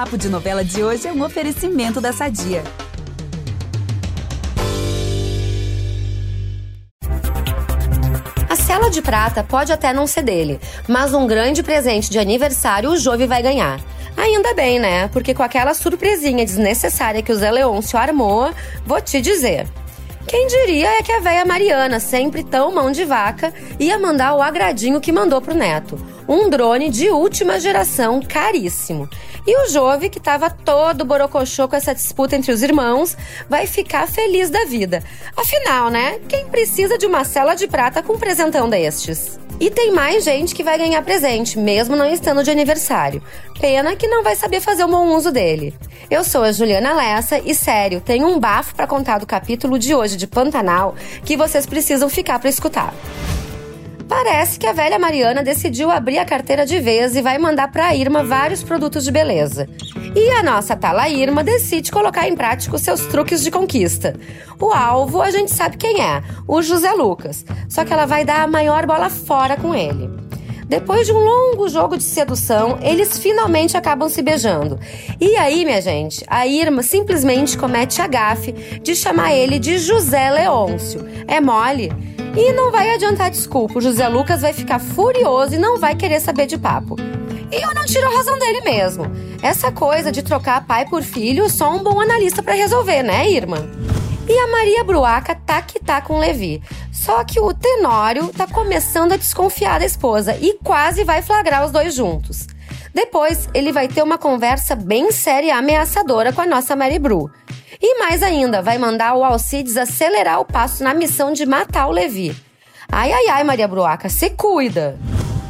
Papo de Novela de hoje é um oferecimento da Sadia. A cela de prata pode até não ser dele, mas um grande presente de aniversário o Jove vai ganhar. Ainda bem, né? Porque com aquela surpresinha desnecessária que o Zé Leôncio armou, vou te dizer. Quem diria é que a véia Mariana, sempre tão mão de vaca, ia mandar o agradinho que mandou pro neto. Um drone de última geração, caríssimo. E o Jove, que estava todo borocochô com essa disputa entre os irmãos, vai ficar feliz da vida. Afinal, né? Quem precisa de uma cela de prata com um presentão destes? E tem mais gente que vai ganhar presente, mesmo não estando de aniversário. Pena que não vai saber fazer o bom uso dele. Eu sou a Juliana Lessa e, sério, tenho um bafo para contar do capítulo de hoje de Pantanal que vocês precisam ficar para escutar. Parece que a velha Mariana decidiu abrir a carteira de vez e vai mandar para a Irma vários produtos de beleza. E a nossa tala Irma decide colocar em prática os seus truques de conquista. O alvo a gente sabe quem é, o José Lucas. Só que ela vai dar a maior bola fora com ele. Depois de um longo jogo de sedução, eles finalmente acabam se beijando. E aí, minha gente, a Irma simplesmente comete a gafe de chamar ele de José Leôncio. É mole? E não vai adiantar desculpa, o José Lucas vai ficar furioso e não vai querer saber de papo. E eu não tiro a razão dele mesmo. Essa coisa de trocar pai por filho, só um bom analista para resolver, né, Irma? E a Maria Bruaca tá que tá com Levi. Só que o Tenório tá começando a desconfiar da esposa e quase vai flagrar os dois juntos. Depois, ele vai ter uma conversa bem séria e ameaçadora com a nossa Mary Bru. E mais ainda, vai mandar o Alcides acelerar o passo na missão de matar o Levi. Ai, ai, ai, Maria Bruaca, se cuida!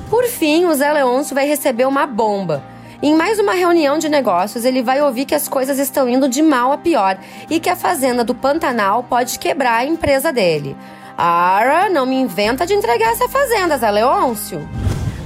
Por fim, o Zé Leôncio vai receber uma bomba. Em mais uma reunião de negócios, ele vai ouvir que as coisas estão indo de mal a pior e que a fazenda do Pantanal pode quebrar a empresa dele. Ara, não me inventa de entregar essa fazenda, Zé Leôncio!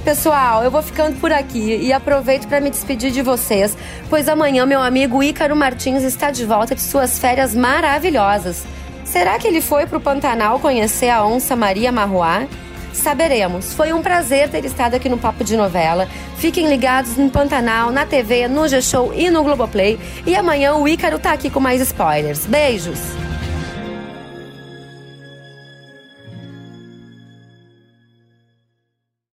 Pessoal, eu vou ficando por aqui e aproveito para me despedir de vocês, pois amanhã meu amigo Ícaro Martins está de volta de suas férias maravilhosas. Será que ele foi para o Pantanal conhecer a onça Maria Marroá? Saberemos. Foi um prazer ter estado aqui no Papo de Novela. Fiquem ligados no Pantanal, na TV, no G-Show e no Globoplay. E amanhã o Ícaro tá aqui com mais spoilers. Beijos!